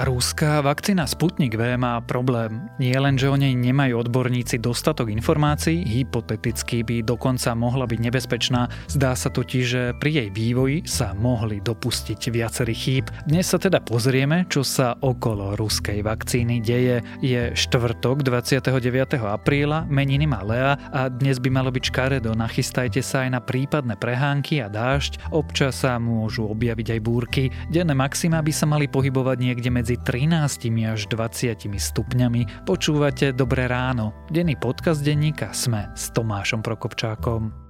Ruská vakcína Sputnik V má problém. Nie len, že o nej nemajú odborníci dostatok informácií, hypoteticky by dokonca mohla byť nebezpečná. Zdá sa totiž, že pri jej vývoji sa mohli dopustiť viacerý chýb. Dnes sa teda pozrieme, čo sa okolo ruskej vakcíny deje. Je štvrtok 29. apríla, meniny má Lea a dnes by malo byť škaredo. Nachystajte sa aj na prípadné prehánky a dážď. Občas sa môžu objaviť aj búrky. Denné maxima by sa mali pohybovať niekde medzi medzi 13 až 20 stupňami. Počúvate Dobré ráno. Denný podcast denníka Sme s Tomášom Prokopčákom.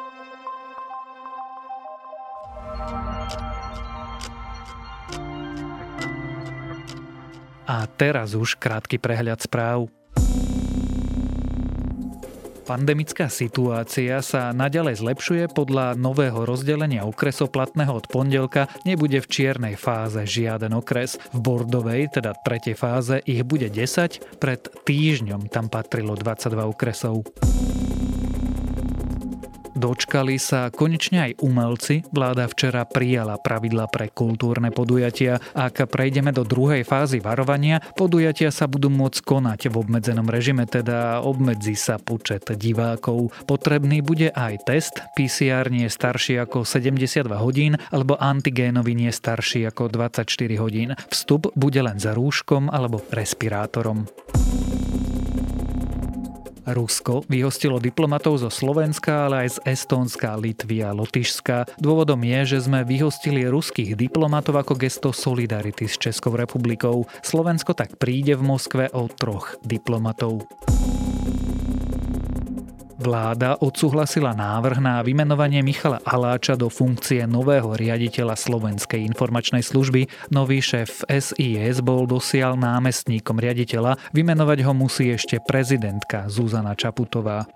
A teraz už krátky prehľad správ. Pandemická situácia sa naďalej zlepšuje podľa nového rozdelenia okresov platného od pondelka nebude v čiernej fáze žiaden okres. V bordovej, teda tretej fáze, ich bude 10, pred týždňom tam patrilo 22 okresov. Dočkali sa konečne aj umelci. Vláda včera prijala pravidla pre kultúrne podujatia. Ak prejdeme do druhej fázy varovania, podujatia sa budú môcť konať v obmedzenom režime, teda obmedzi sa počet divákov. Potrebný bude aj test. PCR nie starší ako 72 hodín alebo antigénový nie starší ako 24 hodín. Vstup bude len za rúškom alebo respirátorom. Rusko vyhostilo diplomatov zo Slovenska, ale aj z Estónska, Litvy a Lotyšska. Dôvodom je, že sme vyhostili ruských diplomatov ako gesto solidarity s Českou republikou. Slovensko tak príde v Moskve o troch diplomatov. Vláda odsúhlasila návrh na vymenovanie Michala Aláča do funkcie nového riaditeľa Slovenskej informačnej služby. Nový šéf SIS bol dosiaľ námestníkom riaditeľa. Vymenovať ho musí ešte prezidentka Zuzana Čaputová.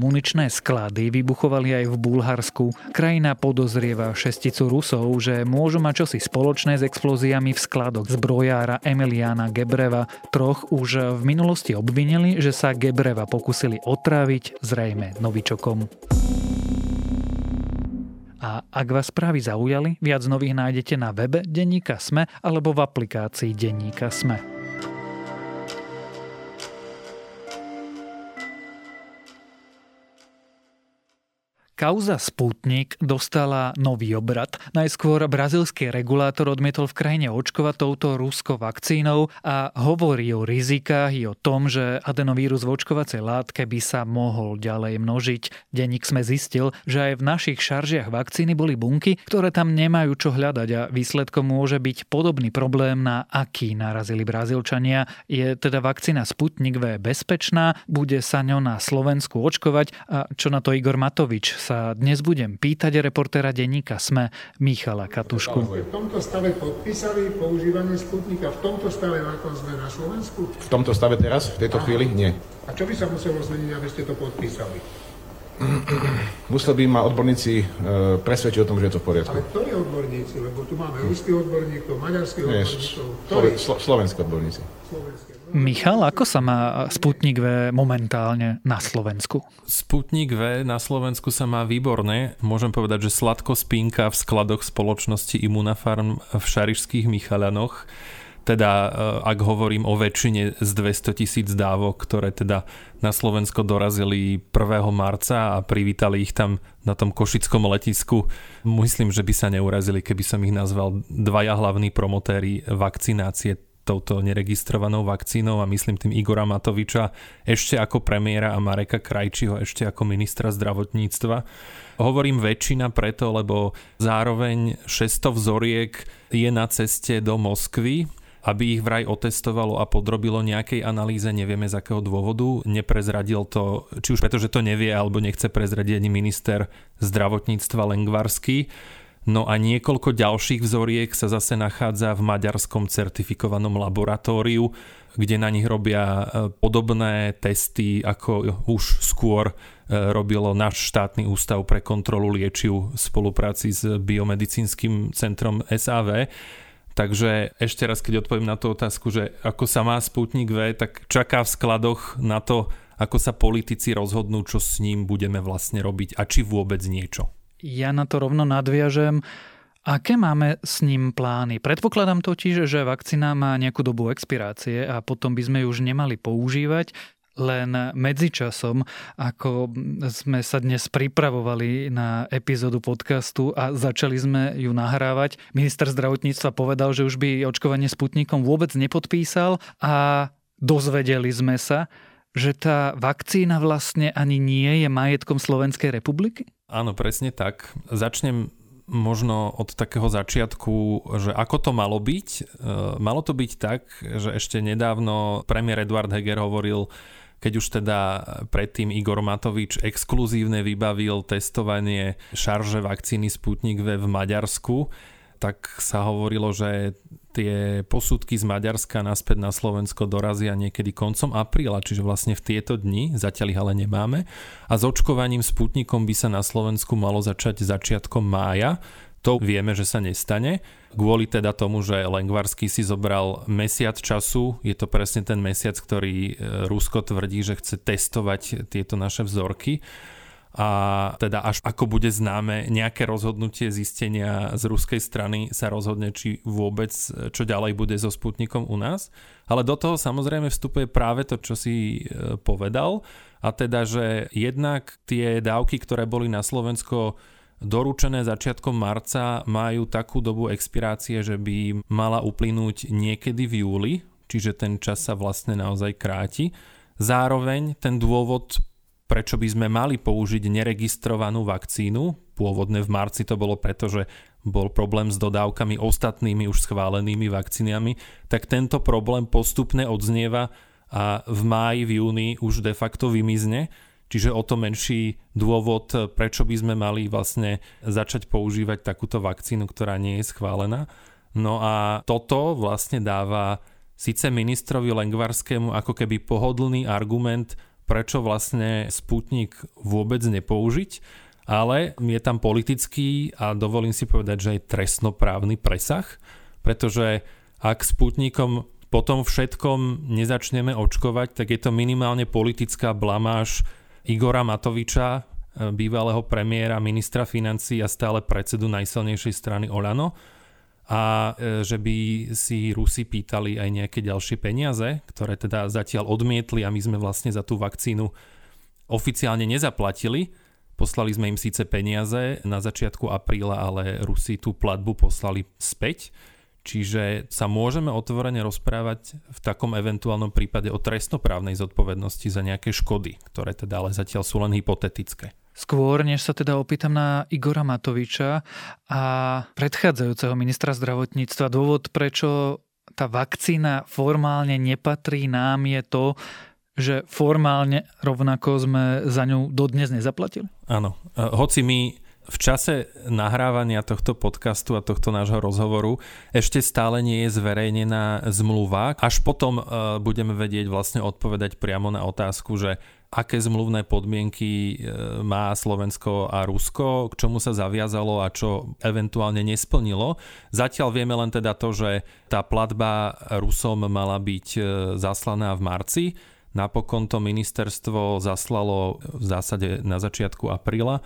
Muničné sklady vybuchovali aj v Bulharsku. Krajina podozrieva šesticu Rusov, že môžu mať čosi spoločné s explóziami v skladoch zbrojára Emiliana Gebreva. Troch už v minulosti obvinili, že sa Gebreva pokusili otráviť zrejme novičokom. A ak vás správy zaujali, viac nových nájdete na webe Denníka Sme alebo v aplikácii Denníka Sme. Kauza Sputnik dostala nový obrad. Najskôr brazilský regulátor odmietol v krajine očkovať touto ruskou vakcínou a hovorí o rizikách i o tom, že adenovírus v očkovacej látke by sa mohol ďalej množiť. Denník sme zistil, že aj v našich šaržiach vakcíny boli bunky, ktoré tam nemajú čo hľadať a výsledkom môže byť podobný problém, na aký narazili Brazílčania. Je teda vakcína Sputnik V bezpečná, bude sa ňou na Slovensku očkovať a čo na to Igor Matovič sa dnes budem pýtať reportéra denníka SME Michala Katušku. V tomto stave podpísali používanie Sputnika, v tomto stave ako sme na Slovensku? V tomto stave teraz, v tejto Aha. chvíli? Nie. A čo by sa muselo zmeniť, aby ste to podpísali? Musel by ma odborníci e, presvedčiť o tom, že je to v poriadku. Ale ktorí odborníci? Lebo tu máme ruských odborníkov, maďarských odborníkov. Slo, slovenskí odborníci. Slovenské. Michal, ako sa má Sputnik V momentálne na Slovensku? Sputnik V na Slovensku sa má výborne. Môžem povedať, že sladko spínka v skladoch spoločnosti Immunafarm v Šarišských Michalanoch. Teda e, ak hovorím o väčšine z 200 tisíc dávok, ktoré teda na Slovensko dorazili 1. marca a privítali ich tam na tom košickom letisku. Myslím, že by sa neurazili, keby som ich nazval dvaja hlavní promotéri vakcinácie touto neregistrovanou vakcínou a myslím tým Igora Matoviča ešte ako premiéra a Mareka Krajčiho ešte ako ministra zdravotníctva. Hovorím väčšina preto, lebo zároveň 600 vzoriek je na ceste do Moskvy, aby ich vraj otestovalo a podrobilo nejakej analýze, nevieme z akého dôvodu. Neprezradil to, či už preto, že to nevie, alebo nechce prezradiť ani minister zdravotníctva Lengvarský. No a niekoľko ďalších vzoriek sa zase nachádza v maďarskom certifikovanom laboratóriu, kde na nich robia e, podobné testy, ako už skôr e, robilo náš štátny ústav pre kontrolu liečiv v spolupráci s biomedicínskym centrom SAV. Takže ešte raz, keď odpoviem na tú otázku, že ako sa má Sputnik V, tak čaká v skladoch na to, ako sa politici rozhodnú, čo s ním budeme vlastne robiť a či vôbec niečo. Ja na to rovno nadviažem. Aké máme s ním plány? Predpokladám totiž, že vakcína má nejakú dobu expirácie a potom by sme ju už nemali používať. Len medzičasom, ako sme sa dnes pripravovali na epizódu podcastu a začali sme ju nahrávať, minister zdravotníctva povedal, že už by očkovanie Sputnikom vôbec nepodpísal a dozvedeli sme sa, že tá vakcína vlastne ani nie je majetkom Slovenskej republiky? Áno, presne tak. Začnem možno od takého začiatku, že ako to malo byť. E, malo to byť tak, že ešte nedávno premiér Eduard Heger hovoril, keď už teda predtým Igor Matovič exkluzívne vybavil testovanie šarže vakcíny Sputnik V v Maďarsku, tak sa hovorilo, že tie posudky z Maďarska naspäť na Slovensko dorazia niekedy koncom apríla, čiže vlastne v tieto dni, zatiaľ ich ale nemáme. A s očkovaním Sputnikom by sa na Slovensku malo začať začiatkom mája. To vieme, že sa nestane. Kvôli teda tomu, že Lengvarský si zobral mesiac času, je to presne ten mesiac, ktorý e, Rusko tvrdí, že chce testovať tieto naše vzorky a teda až ako bude známe nejaké rozhodnutie zistenia z ruskej strany sa rozhodne, či vôbec čo ďalej bude so Sputnikom u nás. Ale do toho samozrejme vstupuje práve to, čo si e, povedal a teda, že jednak tie dávky, ktoré boli na Slovensko doručené začiatkom marca, majú takú dobu expirácie, že by mala uplynúť niekedy v júli, čiže ten čas sa vlastne naozaj kráti. Zároveň ten dôvod, prečo by sme mali použiť neregistrovanú vakcínu. Pôvodne v marci to bolo preto, že bol problém s dodávkami ostatnými už schválenými vakcínami, tak tento problém postupne odznieva a v máji, v júni už de facto vymizne. Čiže o to menší dôvod, prečo by sme mali vlastne začať používať takúto vakcínu, ktorá nie je schválená. No a toto vlastne dáva síce ministrovi Lengvarskému ako keby pohodlný argument prečo vlastne Sputnik vôbec nepoužiť, ale je tam politický a dovolím si povedať, že aj trestnoprávny presah, pretože ak Sputnikom po tom všetkom nezačneme očkovať, tak je to minimálne politická blamáž Igora Matoviča, bývalého premiéra, ministra financí a stále predsedu najsilnejšej strany Olano a e, že by si Rusi pýtali aj nejaké ďalšie peniaze, ktoré teda zatiaľ odmietli a my sme vlastne za tú vakcínu oficiálne nezaplatili. Poslali sme im síce peniaze na začiatku apríla, ale Rusi tú platbu poslali späť. Čiže sa môžeme otvorene rozprávať v takom eventuálnom prípade o trestnoprávnej zodpovednosti za nejaké škody, ktoré teda ale zatiaľ sú len hypotetické. Skôr, než sa teda opýtam na Igora Matoviča a predchádzajúceho ministra zdravotníctva, dôvod, prečo tá vakcína formálne nepatrí nám je to, že formálne rovnako sme za ňu dodnes nezaplatili? Áno. Hoci my v čase nahrávania tohto podcastu a tohto nášho rozhovoru ešte stále nie je zverejnená zmluva. Až potom e, budeme vedieť vlastne odpovedať priamo na otázku, že aké zmluvné podmienky e, má Slovensko a Rusko, k čomu sa zaviazalo a čo eventuálne nesplnilo. Zatiaľ vieme len teda to, že tá platba Rusom mala byť e, zaslaná v marci. Napokon to ministerstvo zaslalo v zásade na začiatku apríla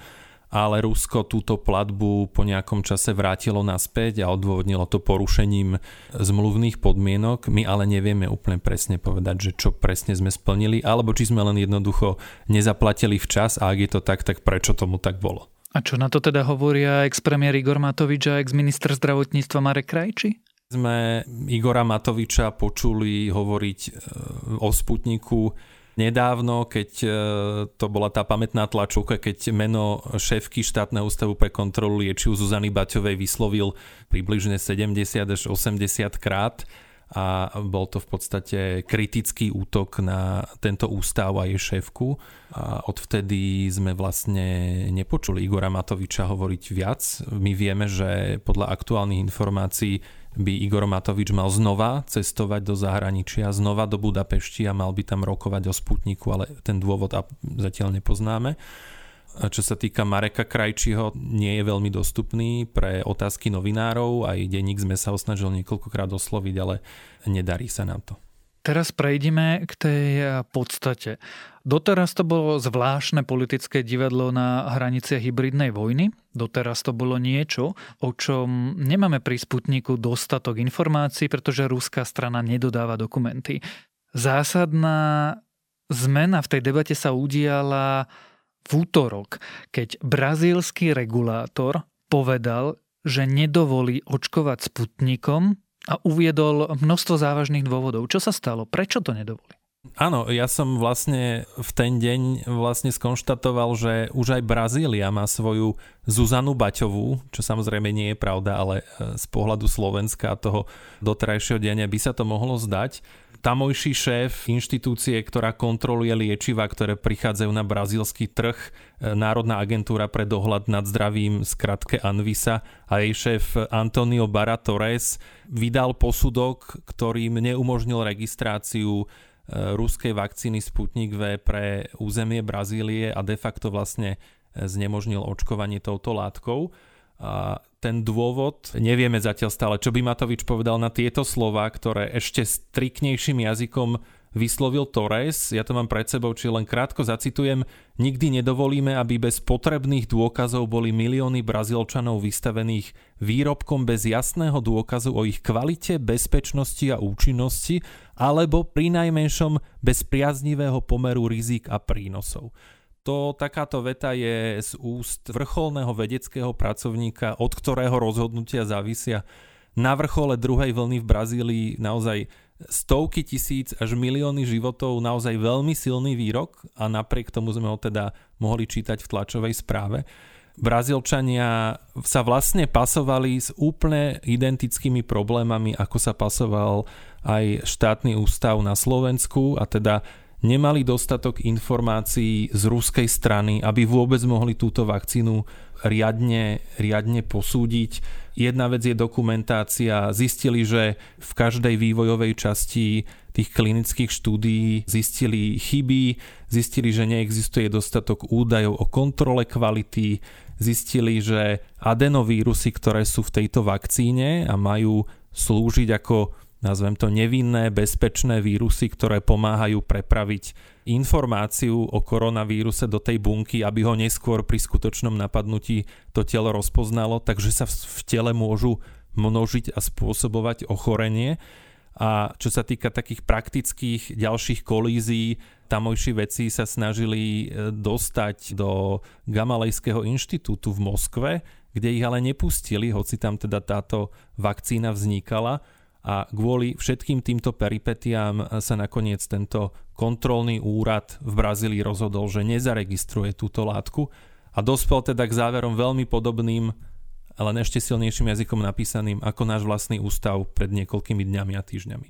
ale Rusko túto platbu po nejakom čase vrátilo naspäť a odôvodnilo to porušením zmluvných podmienok. My ale nevieme úplne presne povedať, že čo presne sme splnili, alebo či sme len jednoducho nezaplatili včas a ak je to tak, tak prečo tomu tak bolo. A čo na to teda hovoria ex-premiér Igor Matovič a ex-minister zdravotníctva Marek Krajči? Sme Igora Matoviča počuli hovoriť e, o Sputniku nedávno, keď e, to bola tá pamätná tlačovka, keď meno šéfky štátneho ústavu pre kontrolu liečiv Zuzany Baťovej vyslovil približne 70 až 80 krát a bol to v podstate kritický útok na tento ústav a jej šéfku. A odvtedy sme vlastne nepočuli Igora Matoviča hovoriť viac. My vieme, že podľa aktuálnych informácií by Igor Matovič mal znova cestovať do zahraničia, znova do Budapešti a mal by tam rokovať o Sputniku, ale ten dôvod zatiaľ nepoznáme. Čo sa týka Mareka Krajčího, nie je veľmi dostupný pre otázky novinárov. Aj denník sme sa osnažil niekoľkokrát osloviť, ale nedarí sa nám to. Teraz prejdeme k tej podstate. Doteraz to bolo zvláštne politické divadlo na hraniciach hybridnej vojny. Doteraz to bolo niečo, o čom nemáme pri Sputniku dostatok informácií, pretože ruská strana nedodáva dokumenty. Zásadná zmena v tej debate sa udiala v útorok, keď brazílsky regulátor povedal, že nedovolí očkovať Sputnikom a uviedol množstvo závažných dôvodov. Čo sa stalo? Prečo to nedovolí? Áno, ja som vlastne v ten deň vlastne skonštatoval, že už aj Brazília má svoju Zuzanu Baťovú, čo samozrejme nie je pravda, ale e, z pohľadu Slovenska a toho doterajšieho dňa by sa to mohlo zdať. Tamojší šéf inštitúcie, ktorá kontroluje liečiva, ktoré prichádzajú na brazílsky trh, e, Národná agentúra pre dohľad nad zdravím, skratke Anvisa a jej šéf Antonio Torres vydal posudok, ktorým neumožnil registráciu ruskej vakcíny Sputnik V pre územie Brazílie a de facto vlastne e, znemožnil očkovanie touto látkou. A ten dôvod, nevieme zatiaľ stále, čo by Matovič povedal na tieto slova, ktoré ešte striknejším jazykom vyslovil Torres. Ja to mám pred sebou, či len krátko zacitujem. Nikdy nedovolíme, aby bez potrebných dôkazov boli milióny Brazílčanov vystavených výrobkom bez jasného dôkazu o ich kvalite, bezpečnosti a účinnosti, alebo pri najmenšom bez priaznivého pomeru rizik a prínosov to takáto veta je z úst vrcholného vedeckého pracovníka, od ktorého rozhodnutia závisia na vrchole druhej vlny v Brazílii naozaj stovky tisíc až milióny životov, naozaj veľmi silný výrok a napriek tomu sme ho teda mohli čítať v tlačovej správe. Brazílčania sa vlastne pasovali s úplne identickými problémami, ako sa pasoval aj štátny ústav na Slovensku a teda nemali dostatok informácií z ruskej strany, aby vôbec mohli túto vakcínu riadne, riadne posúdiť. Jedna vec je dokumentácia. Zistili, že v každej vývojovej časti tých klinických štúdií zistili chyby, zistili, že neexistuje dostatok údajov o kontrole kvality, zistili, že adenovírusy, ktoré sú v tejto vakcíne a majú slúžiť ako nazvem to nevinné, bezpečné vírusy, ktoré pomáhajú prepraviť informáciu o koronavíruse do tej bunky, aby ho neskôr pri skutočnom napadnutí to telo rozpoznalo, takže sa v tele môžu množiť a spôsobovať ochorenie. A čo sa týka takých praktických ďalších kolízií, tamojší veci sa snažili e, dostať do Gamalejského inštitútu v Moskve, kde ich ale nepustili, hoci tam teda táto vakcína vznikala a kvôli všetkým týmto peripetiám sa nakoniec tento kontrolný úrad v Brazílii rozhodol, že nezaregistruje túto látku a dospel teda k záverom veľmi podobným, ale ešte silnejším jazykom napísaným ako náš vlastný ústav pred niekoľkými dňami a týždňami.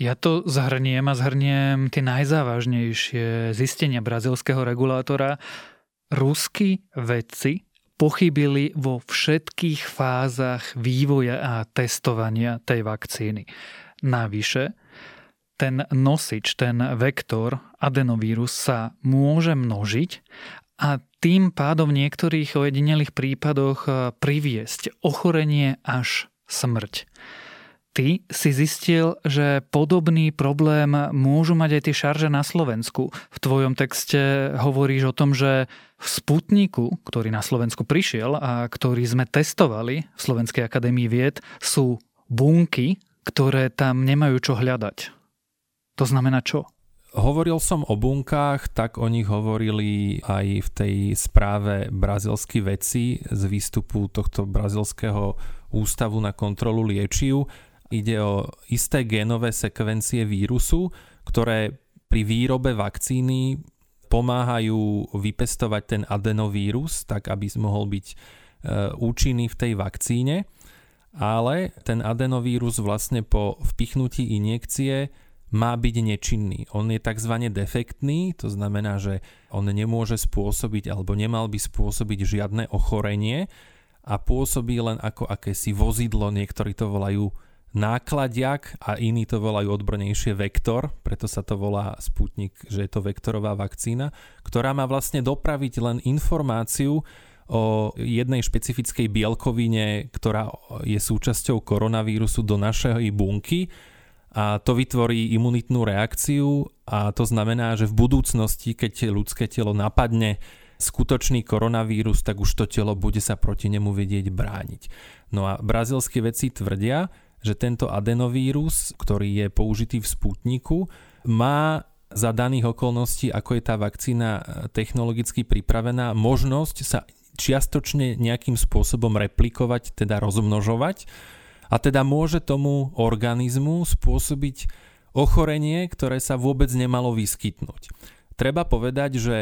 Ja to zhrniem a zhrniem tie najzávažnejšie zistenia brazilského regulátora. Ruskí vedci pochybili vo všetkých fázach vývoja a testovania tej vakcíny. Navyše, ten nosič, ten vektor adenovírus sa môže množiť a tým pádom v niektorých ojedinelých prípadoch priviesť ochorenie až smrť. Ty si zistil, že podobný problém môžu mať aj tie šarže na Slovensku. V tvojom texte hovoríš o tom, že v Sputniku, ktorý na Slovensku prišiel a ktorý sme testovali v Slovenskej akadémii vied, sú bunky, ktoré tam nemajú čo hľadať. To znamená čo? Hovoril som o bunkách, tak o nich hovorili aj v tej správe brazilskí vedci z výstupu tohto brazilského ústavu na kontrolu liečiv ide o isté génové sekvencie vírusu, ktoré pri výrobe vakcíny pomáhajú vypestovať ten adenovírus, tak aby mohol byť e, účinný v tej vakcíne. ale ten adenovírus vlastne po vpichnutí injekcie má byť nečinný. On je tzv. defektný, to znamená, že on nemôže spôsobiť alebo nemal by spôsobiť žiadne ochorenie a pôsobí len ako akési vozidlo, niektorí to volajú nákladiak a iní to volajú odbornejšie vektor, preto sa to volá Sputnik, že je to vektorová vakcína, ktorá má vlastne dopraviť len informáciu o jednej špecifickej bielkovine, ktorá je súčasťou koronavírusu do našej bunky a to vytvorí imunitnú reakciu a to znamená, že v budúcnosti, keď ľudské telo napadne skutočný koronavírus, tak už to telo bude sa proti nemu vedieť brániť. No a brazilské vedci tvrdia, že tento adenovírus, ktorý je použitý v Sputniku, má za daných okolností, ako je tá vakcína technologicky pripravená, možnosť sa čiastočne nejakým spôsobom replikovať, teda rozmnožovať a teda môže tomu organizmu spôsobiť ochorenie, ktoré sa vôbec nemalo vyskytnúť. Treba povedať, že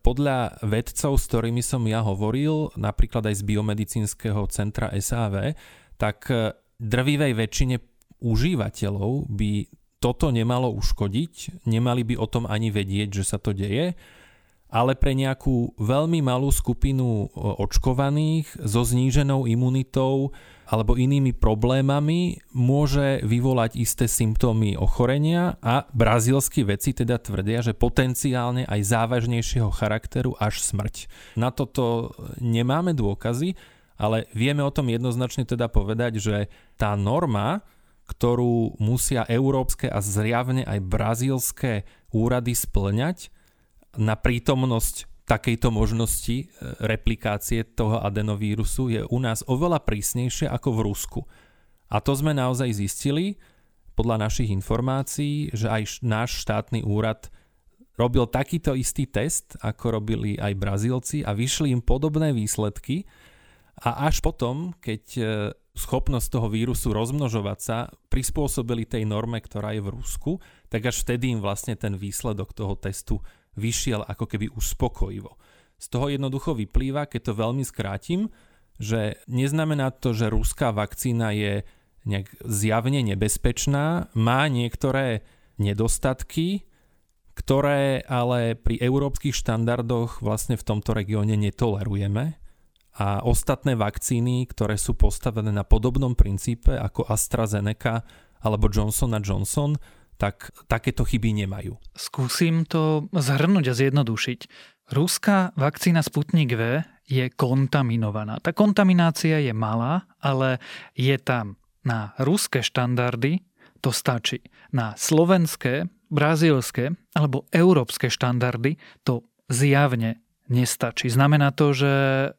podľa vedcov, s ktorými som ja hovoril, napríklad aj z biomedicínskeho centra SAV, tak drvivej väčšine užívateľov by toto nemalo uškodiť, nemali by o tom ani vedieť, že sa to deje ale pre nejakú veľmi malú skupinu očkovaných so zníženou imunitou alebo inými problémami môže vyvolať isté symptómy ochorenia a brazílsky vedci teda tvrdia, že potenciálne aj závažnejšieho charakteru až smrť. Na toto nemáme dôkazy, ale vieme o tom jednoznačne teda povedať, že tá norma, ktorú musia európske a zriavne aj brazílske úrady splňať, na prítomnosť takejto možnosti e, replikácie toho adenovírusu je u nás oveľa prísnejšie ako v Rusku. A to sme naozaj zistili podľa našich informácií, že aj náš štátny úrad robil takýto istý test, ako robili aj Brazílci a vyšli im podobné výsledky. A až potom, keď e, schopnosť toho vírusu rozmnožovať sa prispôsobili tej norme, ktorá je v Rusku, tak až vtedy im vlastne ten výsledok toho testu vyšiel ako keby uspokojivo. Z toho jednoducho vyplýva, keď to veľmi skrátim, že neznamená to, že ruská vakcína je nejak zjavne nebezpečná, má niektoré nedostatky, ktoré ale pri európskych štandardoch vlastne v tomto regióne netolerujeme. A ostatné vakcíny, ktoré sú postavené na podobnom princípe ako AstraZeneca alebo Johnson Johnson, tak takéto chyby nemajú. Skúsim to zhrnúť a zjednodušiť. Ruská vakcína Sputnik V je kontaminovaná. Tá kontaminácia je malá, ale je tam na ruské štandardy, to stačí. Na slovenské, brazílske alebo európske štandardy to zjavne nestačí. Znamená to, že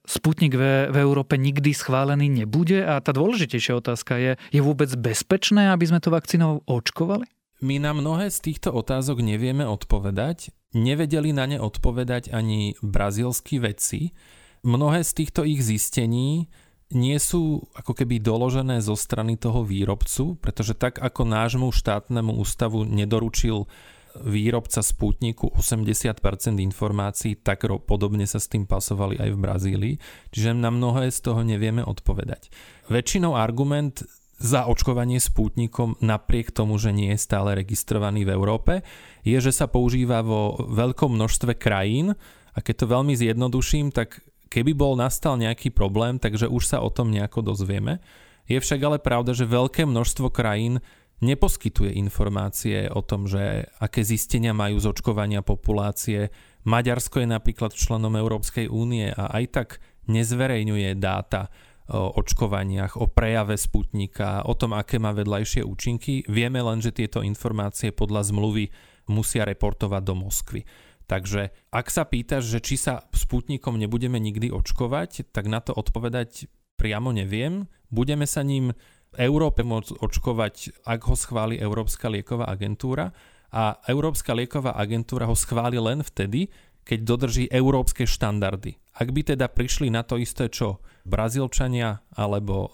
Sputnik v, v Európe nikdy schválený nebude a tá dôležitejšia otázka je, je vôbec bezpečné, aby sme to vakcínou očkovali? My na mnohé z týchto otázok nevieme odpovedať. Nevedeli na ne odpovedať ani brazílsky vedci. Mnohé z týchto ich zistení nie sú ako keby doložené zo strany toho výrobcu, pretože tak ako nášmu štátnemu ústavu nedoručil výrobca Sputniku 80% informácií, tak podobne sa s tým pasovali aj v Brazílii. Čiže na mnohé z toho nevieme odpovedať. Väčšinou argument za očkovanie spútnikom napriek tomu, že nie je stále registrovaný v Európe, je, že sa používa vo veľkom množstve krajín a keď to veľmi zjednoduším, tak keby bol nastal nejaký problém, takže už sa o tom nejako dozvieme. Je však ale pravda, že veľké množstvo krajín neposkytuje informácie o tom, že aké zistenia majú z očkovania populácie. Maďarsko je napríklad členom Európskej únie a aj tak nezverejňuje dáta o očkovaniach, o prejave Sputnika, o tom, aké má vedľajšie účinky. Vieme len, že tieto informácie podľa zmluvy musia reportovať do Moskvy. Takže ak sa pýtaš, že či sa Sputnikom nebudeme nikdy očkovať, tak na to odpovedať priamo neviem. Budeme sa ním Európe môcť očkovať, ak ho schváli Európska lieková agentúra a Európska lieková agentúra ho schváli len vtedy, keď dodrží európske štandardy. Ak by teda prišli na to isté, čo Brazílčania alebo e,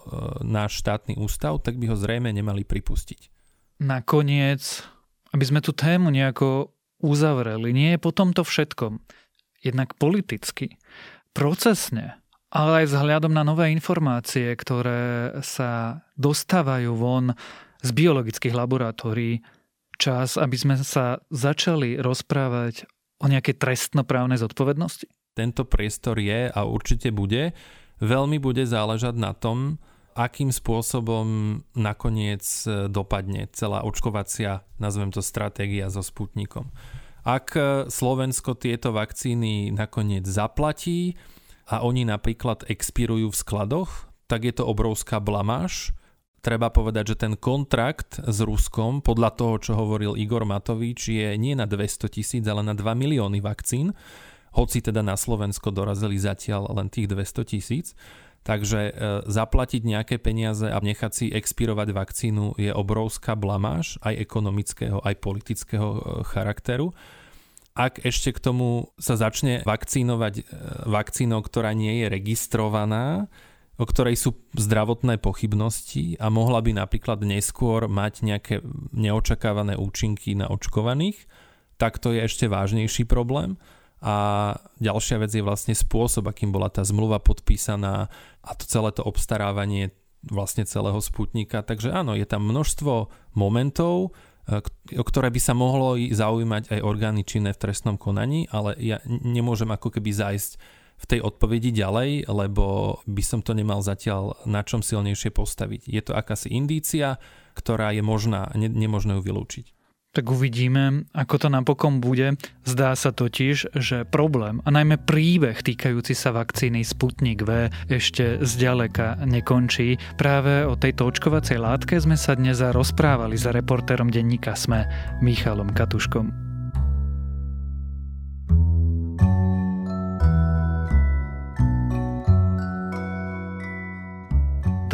náš štátny ústav, tak by ho zrejme nemali pripustiť. Nakoniec, aby sme tú tému nejako uzavreli, nie je po tomto všetkom. Jednak politicky, procesne, ale aj vzhľadom na nové informácie, ktoré sa dostávajú von z biologických laboratórií čas, aby sme sa začali rozprávať o nejakej trestnoprávnej zodpovednosti? Tento priestor je a určite bude. Veľmi bude záležať na tom, akým spôsobom nakoniec dopadne celá očkovacia, nazvem to stratégia so Sputnikom. Ak Slovensko tieto vakcíny nakoniec zaplatí a oni napríklad expirujú v skladoch, tak je to obrovská blamáž treba povedať, že ten kontrakt s Ruskom, podľa toho, čo hovoril Igor Matovič, je nie na 200 tisíc, ale na 2 milióny vakcín, hoci teda na Slovensko dorazili zatiaľ len tých 200 tisíc. Takže e, zaplatiť nejaké peniaze a nechať si expirovať vakcínu je obrovská blamáž aj ekonomického, aj politického e, charakteru. Ak ešte k tomu sa začne vakcínovať e, vakcínou, ktorá nie je registrovaná, o ktorej sú zdravotné pochybnosti a mohla by napríklad neskôr mať nejaké neočakávané účinky na očkovaných, tak to je ešte vážnejší problém. A ďalšia vec je vlastne spôsob, akým bola tá zmluva podpísaná a to celé to obstarávanie vlastne celého Sputnika. Takže áno, je tam množstvo momentov, e, o ktoré by sa mohlo zaujímať aj orgány činné v trestnom konaní, ale ja nemôžem ako keby zájsť v tej odpovedi ďalej, lebo by som to nemal zatiaľ na čom silnejšie postaviť. Je to akási indícia, ktorá je možná, ne, nemožné ju vylúčiť. Tak uvidíme, ako to napokon bude. Zdá sa totiž, že problém a najmä príbeh týkajúci sa vakcíny Sputnik V ešte zďaleka nekončí. Práve o tejto očkovacej látke sme sa dnes rozprávali za reportérom denníka SME Michalom Katuškom.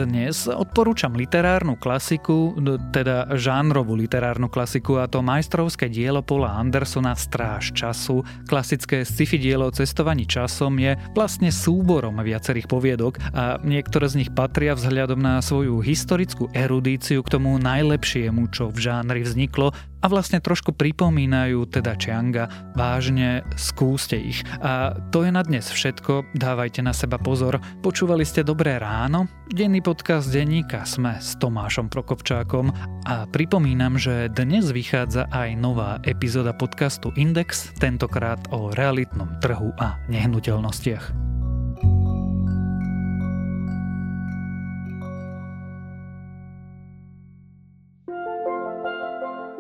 Dnes odporúčam literárnu klasiku, teda žánrovú literárnu klasiku a to majstrovské dielo Paula Andersona Stráž času. Klasické sci-fi dielo o cestovaní časom je vlastne súborom viacerých poviedok a niektoré z nich patria vzhľadom na svoju historickú erudíciu k tomu najlepšiemu, čo v žánri vzniklo a vlastne trošku pripomínajú teda Čianga. Vážne skúste ich. A to je na dnes všetko. Dávajte na seba pozor. Počúvali ste Dobré ráno? Denný podcast denníka sme s Tomášom Prokopčákom a pripomínam, že dnes vychádza aj nová epizóda podcastu Index, tentokrát o realitnom trhu a nehnuteľnostiach.